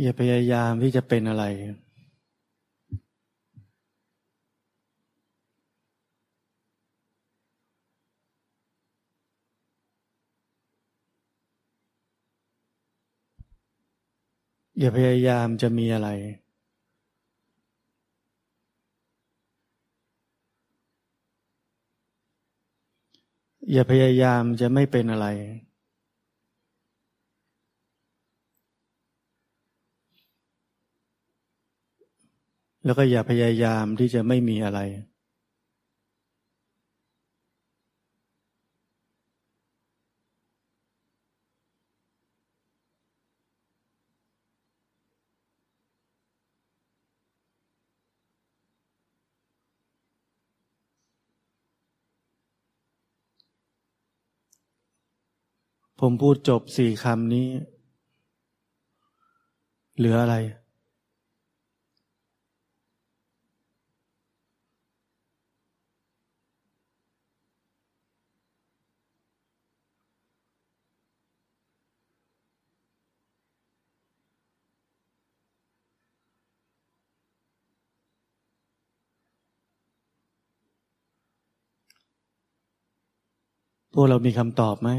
อย่าพยายามที่จะเป็นอะไร อย่าพยายามจะมีอะไรอย่าพยายามจะไม่เป็นอะไร แล้วก็อย่าพยายามที่จะไม่มีอะไร ผมพูดจบสี่คำนี้ เหลืออะไร พวกเรามีคำตอบไหม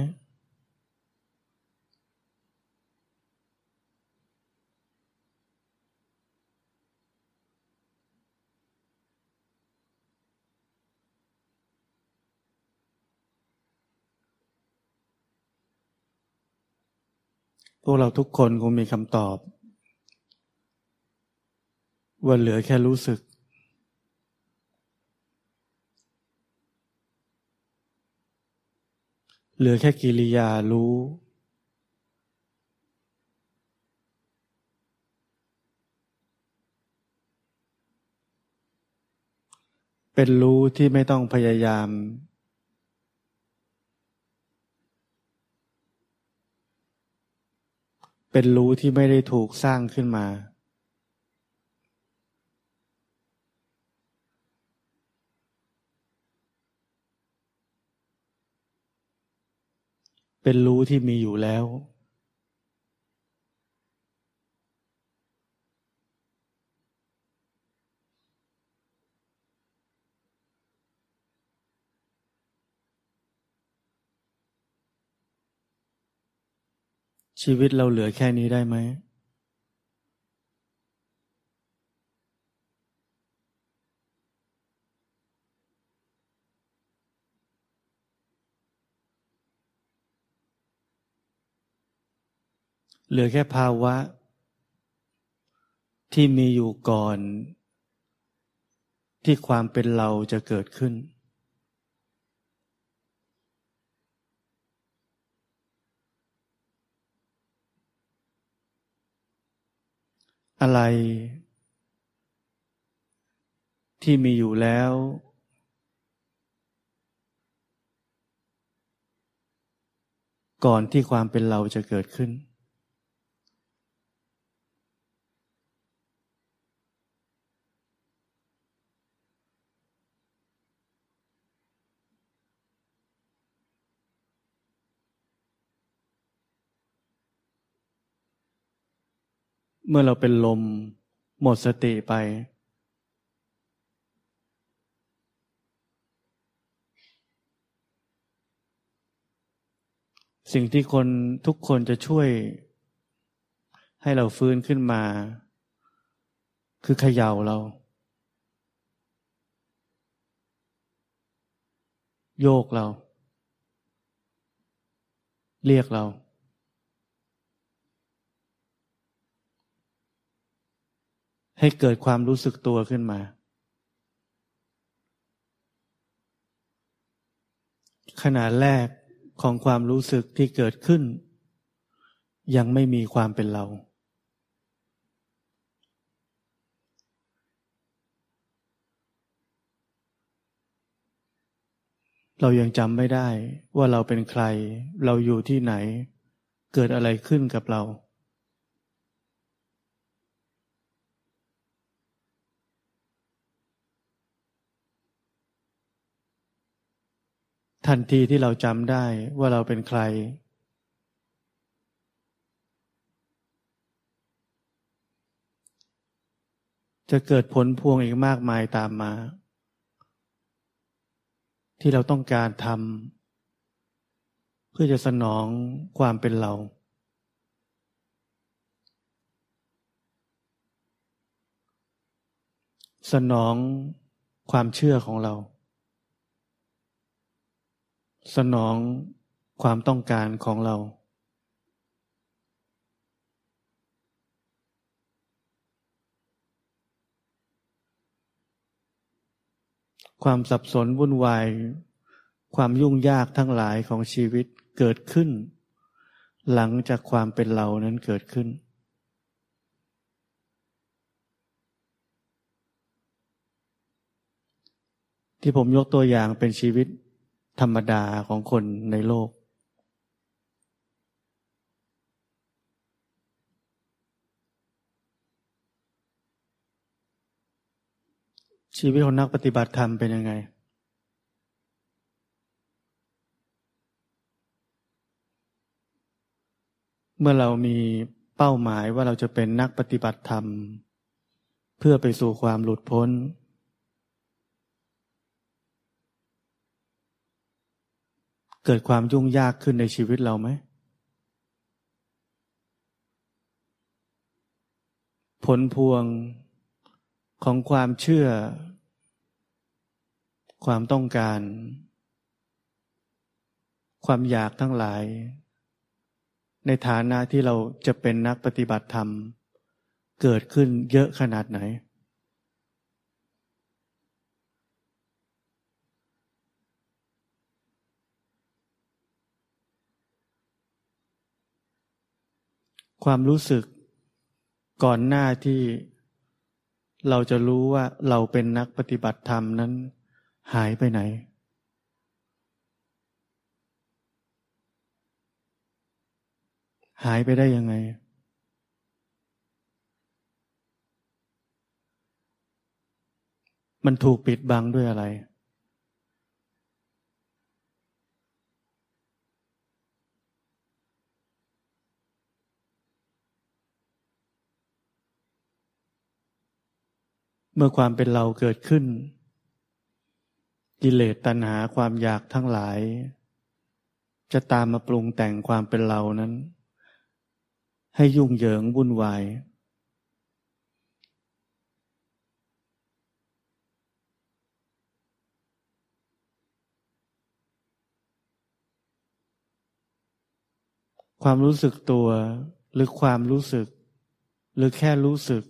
พวกเราทุกคนคงมีคำตอบ ว่าเหลือแค่รู้สึก เหลือแค่กิริยารู้ เป็นรู้ที่ไม่ต้องพยายาม เป็นรู้ที่ไม่ได้ถูกสร้างขึ้นมา เป็นรู้ที่มีอยู่แล้ว ชีวิตเราเหลือแค่นี้ได้ไหม ลือแค่ภาวะ ที่มีอยู่ก่อน ที่ความเป็นเราจะเกิดขึ้น อะไร ที่มีอยู่แล้วก่อนที่ความเป็นเราจะเกิดขึ้น เมื่อเราเป็นลมหมดสติไป สิ่งที่คนทุกคนจะช่วย ให้เราฟื้นขึ้นมา คือเขย่าเรา โยกเรา เรียกเรา ให้เกิดความรู้สึกตัวขึ้นมาขนาดแรกของความรู้สึกที่เกิดขึ้น ยังไม่มีความเป็นเรา เรายังจำไม่ได้ว่าเราเป็นใคร เราอยู่ที่ไหน เกิดอะไรขึ้นกับเรา ทันทีที่เราจำได้ว่าเราเป็นใคร จะเกิดผลพวงอีกมากมายตามมา ที่เราต้องการทำเพื่อจะสนองความเป็นเรา สนองความเชื่อของเรา สนองความต้องการของเรา ความสับสนวุ่นวาย ความยุ่งยากทั้งหลายของชีวิตเกิดขึ้น หลังจากความเป็นเรานั้นเกิดขึ้นที่ผมยกตัวอย่างเป็นชีวิต ธรรมดาของคนในโลก ชีวิตของนักปฏิบัติธรรมเป็นยังไง เมื่อเรามีเป้าหมายว่าเราจะเป็นนักปฏิบัติธรรม เพื่อไปสู่ความหลุดพ้น เกิดความยุ่งยากขึ้นในชีวิตเราไหม ผลพวงของความเชื่อ ความต้องการ ความอยากทั้งหลาย ในฐานะที่เราจะเป็นนักปฏิบัติธรรม เกิดขึ้นเยอะขนาดไหน ความรู้สึกก่อนหน้าที่เราจะรู้ว่าเราเป็นนักปฏิบัติธรรมนั้น หายไปไหน หายไปได้ยังไง มันถูกปิดบังด้วยอะไร เมื่อความเป็นเราเกิดขึ้น กิเลสตัณหาความอยากทั้งหลาย จะตามมาปรุงแต่งความเป็นเรานั้น ให้ยุ่งเหยิงวุ่นวาย ความรู้สึกตัวหรือความรู้สึก หรือแค่รู้สึก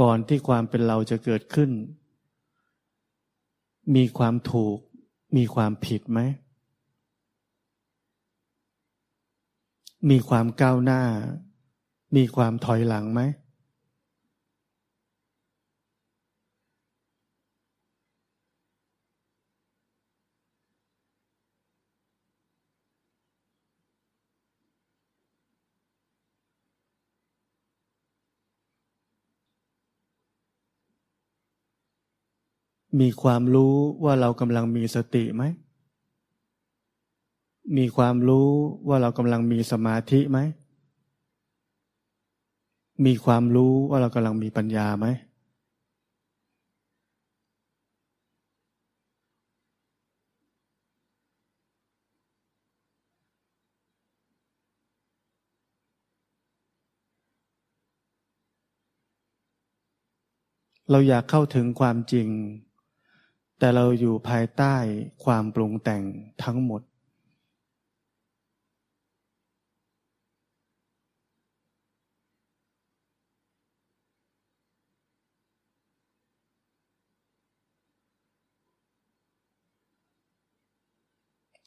ก่อนที่ความเป็นเราจะเกิดขึ้น มีความถูก มีความผิดไหม มีความก้าวหน้า มีความถอยหลังไหม มีความรู้ว่าเรากำลังมีสติไหม มีความรู้ว่าเรากำลังมีสมาธิไหม มีความรู้ว่าเรากำลังมีปัญญาไหม เราอยากเข้าถึงความจริง แต่เราอยู่ภายใต้ความปรุงแต่งทั้งหมด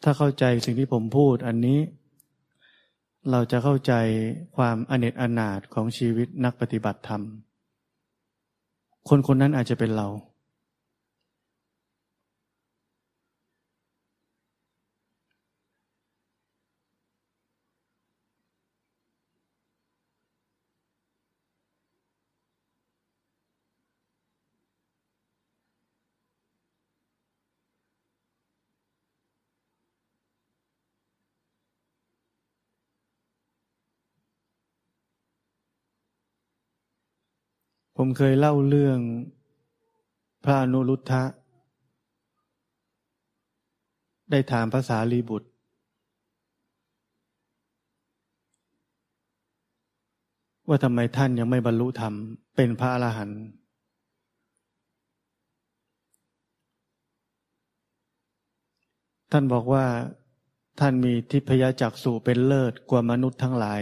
ถ้าเข้าใจสิ่งที่ผมพูดอันนี้ เราจะเข้าใจความอเนจอนาถของชีวิตนักปฏิบัติธรรม คนคนนั้นอาจจะเป็นเรา ผมเคยเล่าเรื่องพระอนุรุทธะ ได้ถามภาษาลีบุตร ว่าทำไมท่านยังไม่บรรลุธรรม เป็นพระอรหันต์ท่านบอกว่าท่านมีทิพยจักษุเป็นเลิศกว่ามนุษย์ทั้งหลาย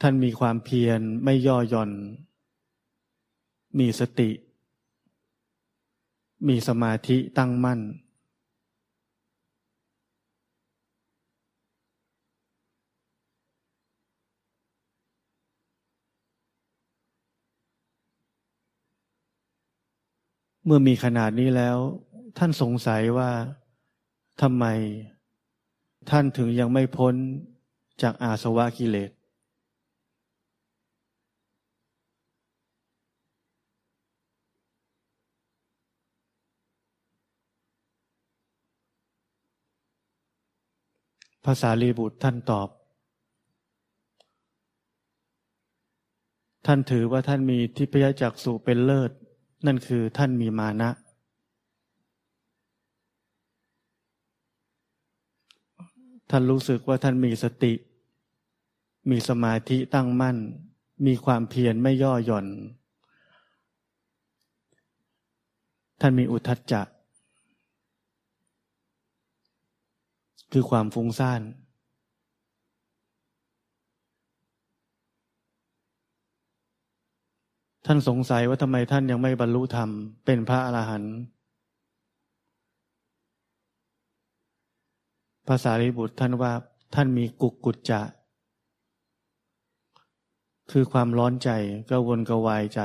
ท่านมีความเพียรไม่ย่อหย่อน มีสติ มีสมาธิตั้งมั่น เมื่อมีขนาดนี้แล้ว ท่านสงสัยว่าทำไม ท่านถึงยังไม่พ้นจากอาสวะกิเลส ภาษาลีบุตรท่านตอบ ท่านถือว่าท่านมีทิพยจักษุเป็นเลิศ นั่นคือท่านมีมานะ ท่านรู้สึกว่าท่านมีสติ มีสมาธิตั้งมั่น มีความเพียรไม่ย่อหย่อน ท่านมีอุทัจจะ คือความฟุ้งซ่าน ท่านสงสัยว่าทำไมท่านยังไม่บรรลุธรรม เป็นพระอรหันต์ภาษาริบุตรท่านว่าท่านมีกุกกุจจะ คือความร้อนใจกระวนกระวายใจ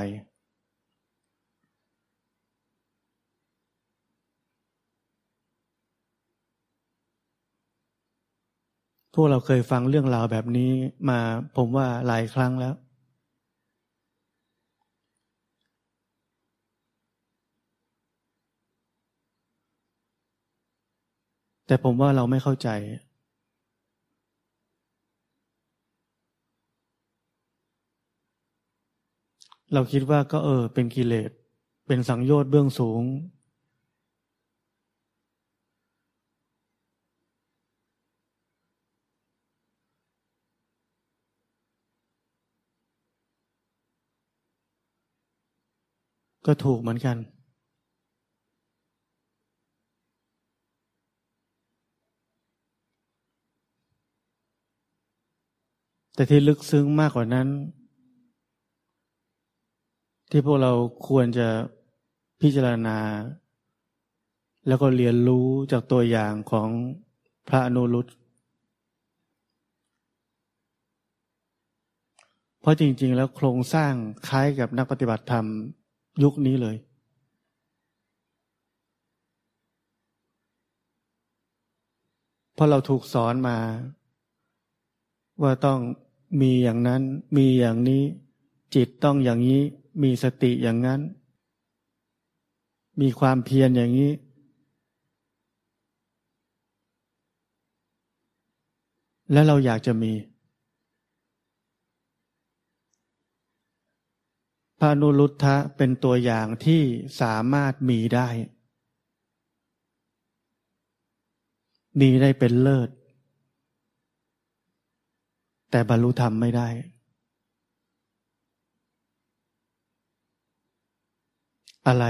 พวกเราเคยฟังเรื่องราวแบบนี้มาผมว่าหลายครั้งแล้ว แต่ผมว่าเราไม่เข้าใจ เราคิดว่าก็เออ เป็นกิเลส เป็นสังโยชน์เบื้องสูง ก็ถูกเหมือนกัน แต่ที่ลึกซึ้งมากกว่านั้น ที่พวกเราควรจะพิจารณา แล้วก็เรียนรู้จากตัวอย่างของพระอนุรุตเพราะจริง ๆ แล้วโครงสร้างคล้ายกับนักปฏิบัติธรรม ยุคนี้เลย เพราะเราถูกสอนมา ว่าต้องมีอย่างนั้น มีอย่างนี้ จิตต้องอย่างนี้ มีสติอย่างนั้น มีความเพียรอย่างนี้ และเราอยากจะมี ระนุรุทธะเป็นตัวอย่างที่สามารถมีได้ มีได้เป็นเลิศ แต่บรรลุธรรมไม่ได้ อะไร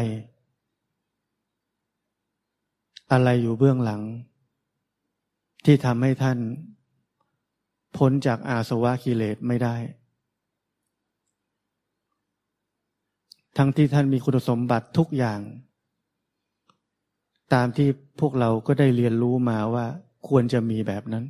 อะไรอยู่เบื้องหลัง ที่ทำให้ท่าน พ้นจากอาสวะกิเลสไม่ได้ ทั้งที่ท่านมีคุณสมบัติทุกอย่าง ตามที่พวกเราก็ได้เรียนรู้มาว่าควรจะมีแบบนั้น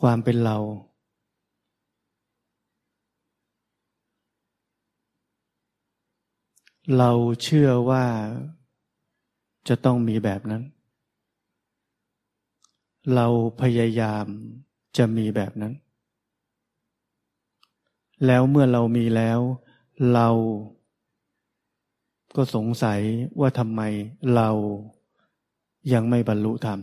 ความเป็นเรา เราเชื่อว่าจะต้องมีแบบนั้น เราพยายามจะมีแบบนั้น แล้วเมื่อเรามีแล้ว เราก็สงสัยว่าทำไมเรายังไม่บรรลุธรรม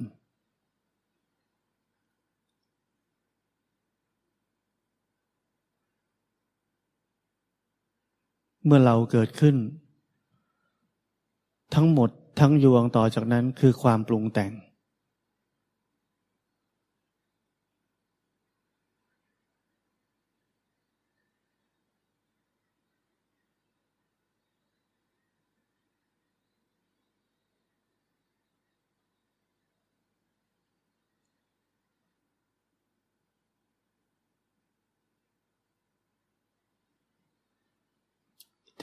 เมื่อเราเกิดขึ้น ทั้งหมดทั้งยวงต่อจากนั้นคือความปรุงแต่ง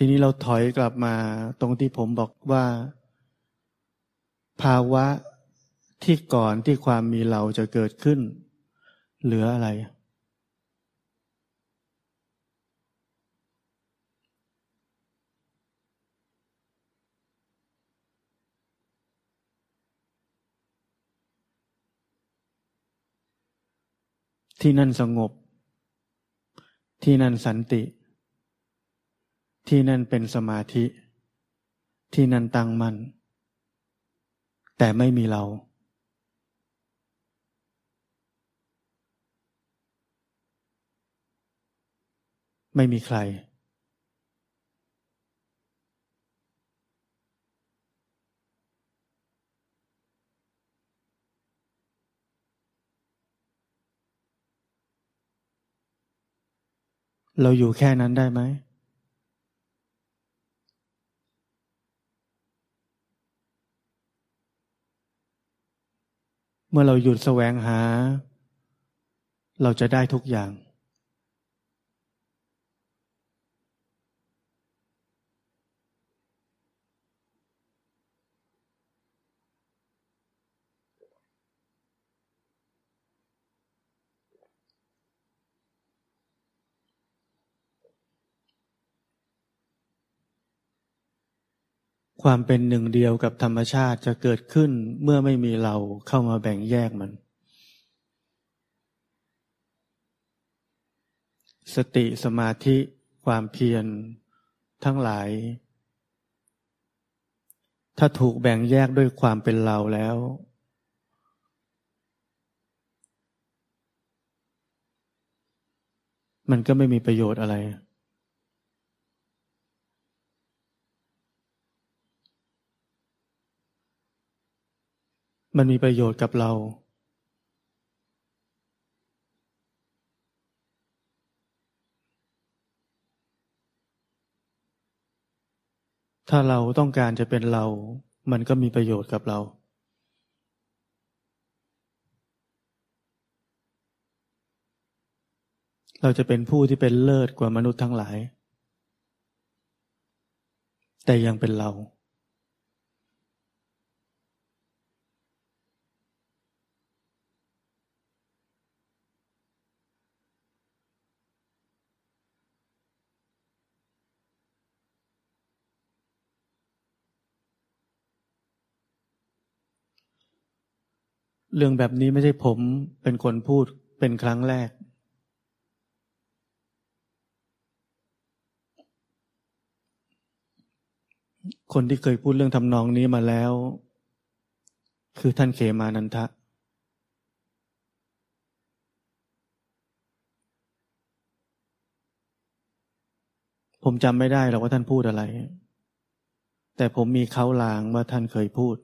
ทีนี้เราถอยกลับมาตรงที่ผมบอกว่า ภาวะที่ก่อนที่ความมีเราจะเกิดขึ้น เหลืออะไร ที่นั่นสงบ ที่นั่นสันติ ที่นั่นเป็นสมาธิ ที่นั่นตั้งมัน่นแต่ไม่มีเรา ไม่มีใคร เราอยู่แค่นั้นได้ไหม เมื่อเราหยุดแสวงหา เราจะได้ทุกอย่าง ความเป็นหนึ่งเดียวกับธรรมชาติจะเกิดขึ้นเมื่อไม่มีเราเข้ามาแบ่งแยกมัน สติสมาธิความเพียรทั้งหลาย ถ้าถูกแบ่งแยกด้วยความเป็นเราแล้ว มันก็ไม่มีประโยชน์อะไร มันมีประโยชน์กับเราถ้าเราต้องการจะเป็นเรา มันก็มีประโยชน์กับเรา เราจะเป็นผู้ที่เป็นเลิศกว่ามนุษย์ทั้งหลาย แต่ยังเป็นเรา เรื่องแบบนี้ไม่ใช่ผมเป็นคนพูดเป็นครั้งแรก คนที่เคยพูดเรื่องทำนองนี้มาแล้ว คือท่านเขมานันทะ ผมจำไม่ได้หรอกว่าท่านพูดอะไร แต่ผมมีเขาลางว่าท่านเคยพูด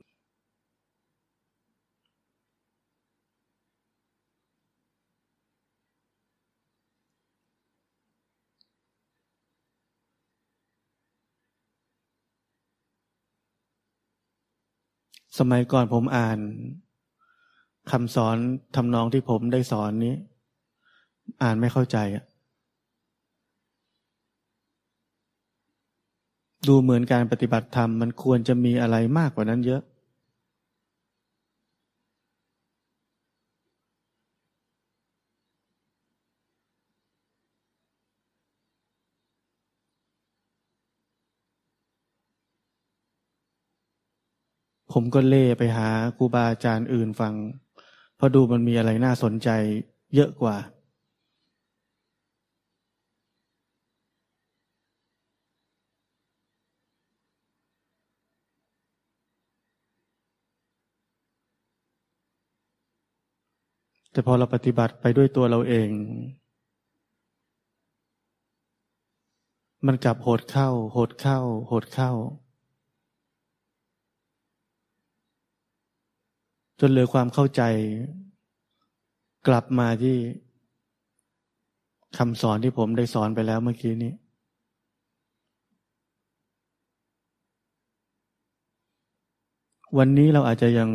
สมัยก่อนผมอ่านคำสอนทำนองที่ผมได้สอนนี้ อ่านไม่เข้าใจอะดูเหมือนการปฏิบัติธรรมมันควรจะมีอะไรมากกว่านั้นเยอะ ผมก็เล่ไปหาครูบาอาจารย์อื่นฟัง เพราะดูมันมีอะไรน่าสนใจเยอะกว่า แต่พอเราปฏิบัติไปด้วยตัวเราเอง มันกลับโหดเข้า โหดเข้า โหดเข้า จนเหลือความเข้าใจ กลับมาที่คำสอนที่ผมได้สอนไปแล้วเมื่อกี้นี้ วันนี้เราอาจจะยัง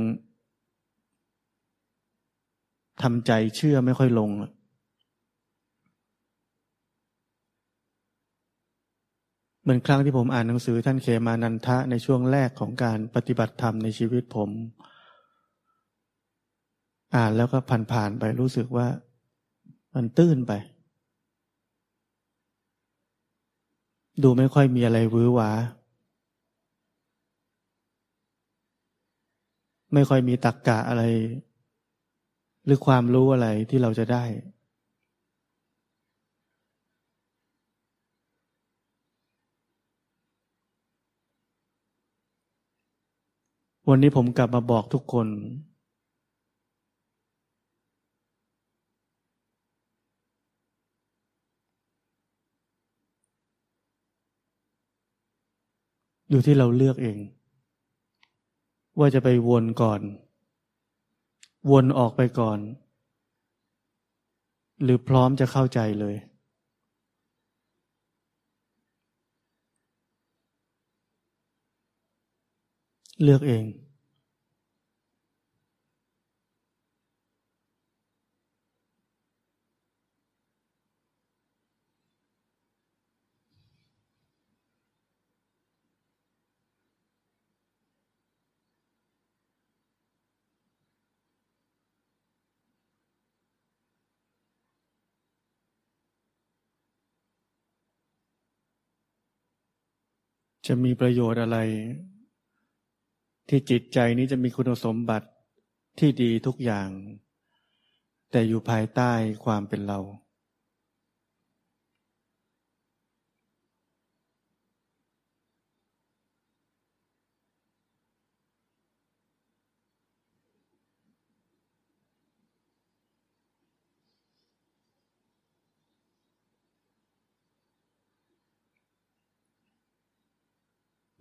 ทำใจเชื่อไม่ค่อยลง เหมือนครั้งที่ผมอ่านหนังสือท่านเขมานันทะในช่วงแรกของการปฏิบัติธรรมในชีวิตผม อ่านแล้วก็ผ่านๆไปรู้สึกว่ามันตื้นไป ดูไม่ค่อยมีอะไรวื้อหวา ไม่ค่อยมีตักกะอะไร หรือความรู้อะไรที่เราจะได้ วันนี้ผมกลับมาบอกทุกคน อยู่ที่เราเลือกเอง ว่าจะไปวนก่อน วนออกไปก่อน หรือพร้อมจะเข้าใจเลย เลือกเอง จะมีประโยชน์อะไร ที่จิตใจนี้จะมีคุณสมบัติที่ดีทุกอย่าง แต่อยู่ภายใต้ความเป็นเรา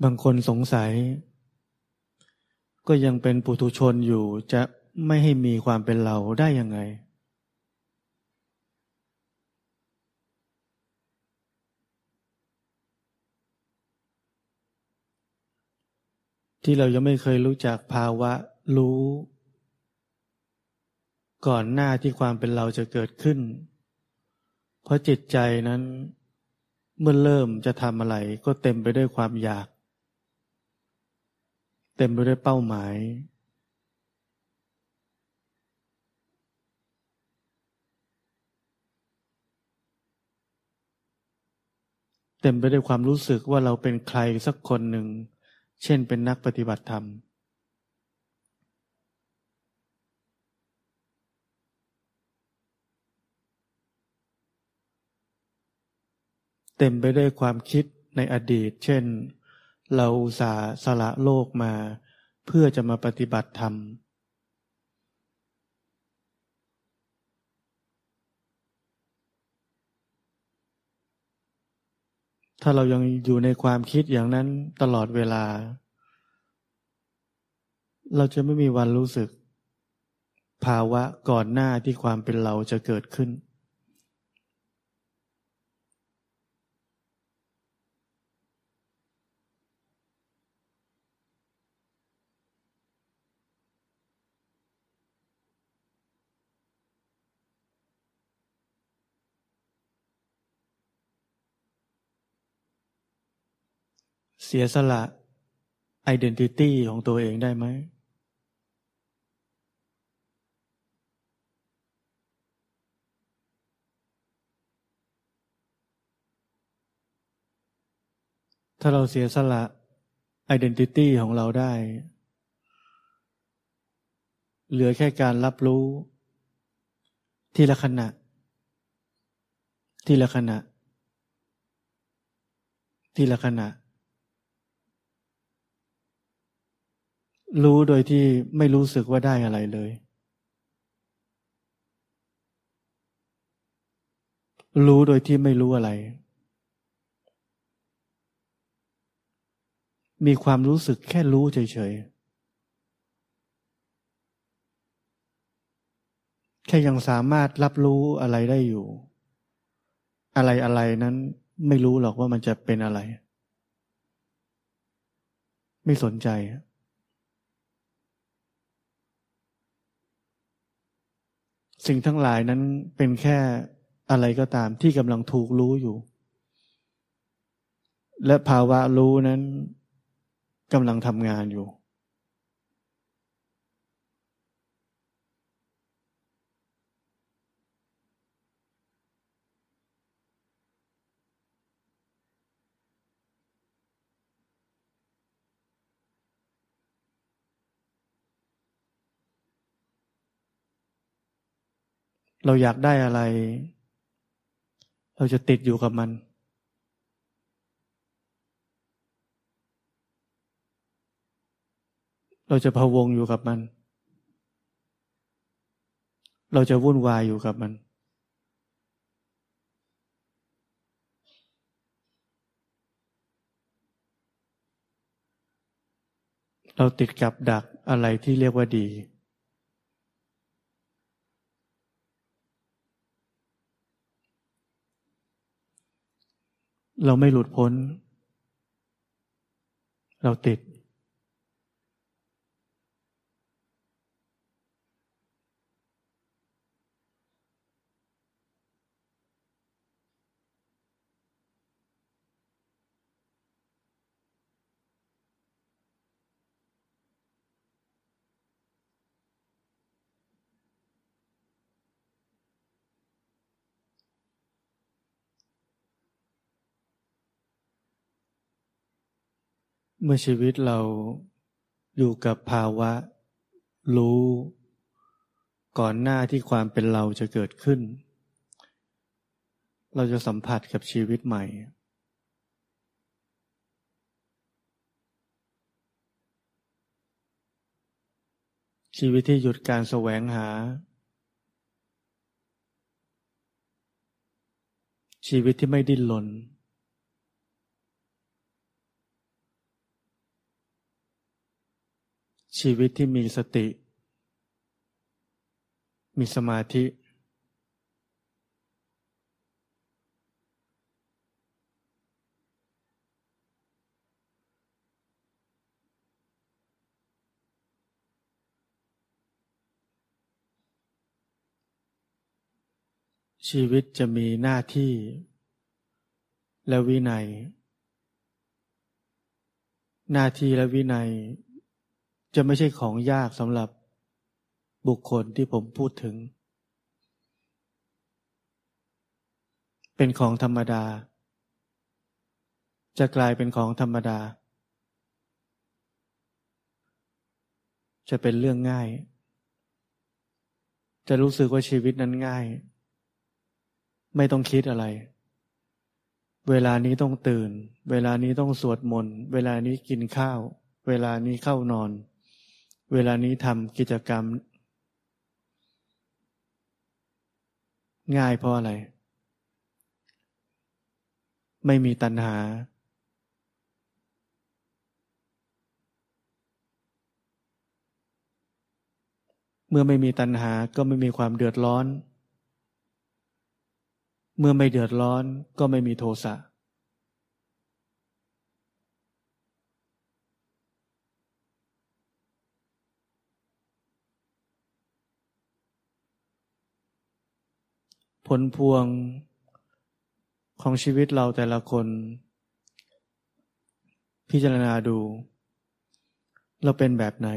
บางคนสงสัย ก็ยังเป็นปุถุชนอยู่จะไม่ให้มีความเป็นเราได้ยังไง ที่เรายังไม่เคยรู้จักภาวะรู้ ก่อนหน้าที่ความเป็นเราจะเกิดขึ้น เพราะจิตใจนั้น เมื่อเริ่มจะทำอะไรก็เต็มไปด้วยความอยาก เต็มไปด้วยเป้าหมาย เต็มไปด้วยความรู้สึกว่าเราเป็นใครสักคนหนึ่ง เช่นเป็นนักปฏิบัติธรรมเต็มไปด้วยความคิดในอดีต เช่น เราสาสละโลกมา เพื่อจะมาปฏิบัติธรรม ถ้าเรายังอยู่ในความคิดอย่างนั้นตลอดเวลา เราจะไม่มีวันรู้สึก ภาวะก่อนหน้าที่ความเป็นเราจะเกิดขึ้น เสียสละ identity ของตัวเองได้ไหม ถ้าเราเสียสละ identity ของเราได้ เหลือแค่การรับรู้ทีละขณะ ทีละขณะ ทีละขณะ รู้โดยที่ไม่รู้สึกว่าได้อะไรเลย รู้โดยที่ไม่รู้อะไร มีความรู้สึกแค่รู้เฉยๆ แค่ยังสามารถรับรู้อะไรได้อยู่ อะไรอะไรนั้นไม่รู้หรอกว่ามันจะเป็นอะไร ไม่สนใจ สิ่งทั้งหลายนั้นเป็นแค่อะไรก็ตามที่กำลังถูกรู้อยู่ และภาวะรู้นั้นกำลังทำงานอยู่ เราอยากได้อะไร เราจะติดอยู่กับมัน เราจะพะวงอยู่กับมัน เราจะวุ่นวายอยู่กับมัน เราติดกับดักอะไรที่เรียกว่าดี เราไม่หลุดพ้น เราติด เมื่อชีวิตเราอยู่กับภาวะ รู้ ก่อนหน้าที่ความเป็นเราจะเกิดขึ้น เราจะสัมผัสกับชีวิตใหม่ ชีวิตที่หยุดการแสวงหา ชีวิตที่ไม่ดิ้นรน ชีวิตที่มีสติ มีสมาธิ ชีวิตจะมีหน้าที่และวินัย หน้าที่และวินัย จะไม่ใช่ของยากสำหรับบุคคลที่ผมพูดถึง เป็นของธรรมดา จะกลายเป็นของธรรมดา จะเป็นเรื่องง่าย จะรู้สึกว่าชีวิตนั้นง่าย ไม่ต้องคิดอะไร เวลานี้ต้องตื่น เวลานี้ต้องสวดมนต์ เวลานี้กินข้าว เวลานี้เข้านอน เวลานี้ทำกิจกรรม ง่ายเพราะอะไร ไม่มีตัณหา เมื่อไม่มีตัณหาก็ไม่มีความเดือดร้อน เมื่อไม่เดือดร้อนก็ไม่มีโทสะ ผลพวงของชีวิตเราแต่ละคน พิจารณาดู เราเป็นแบบไหน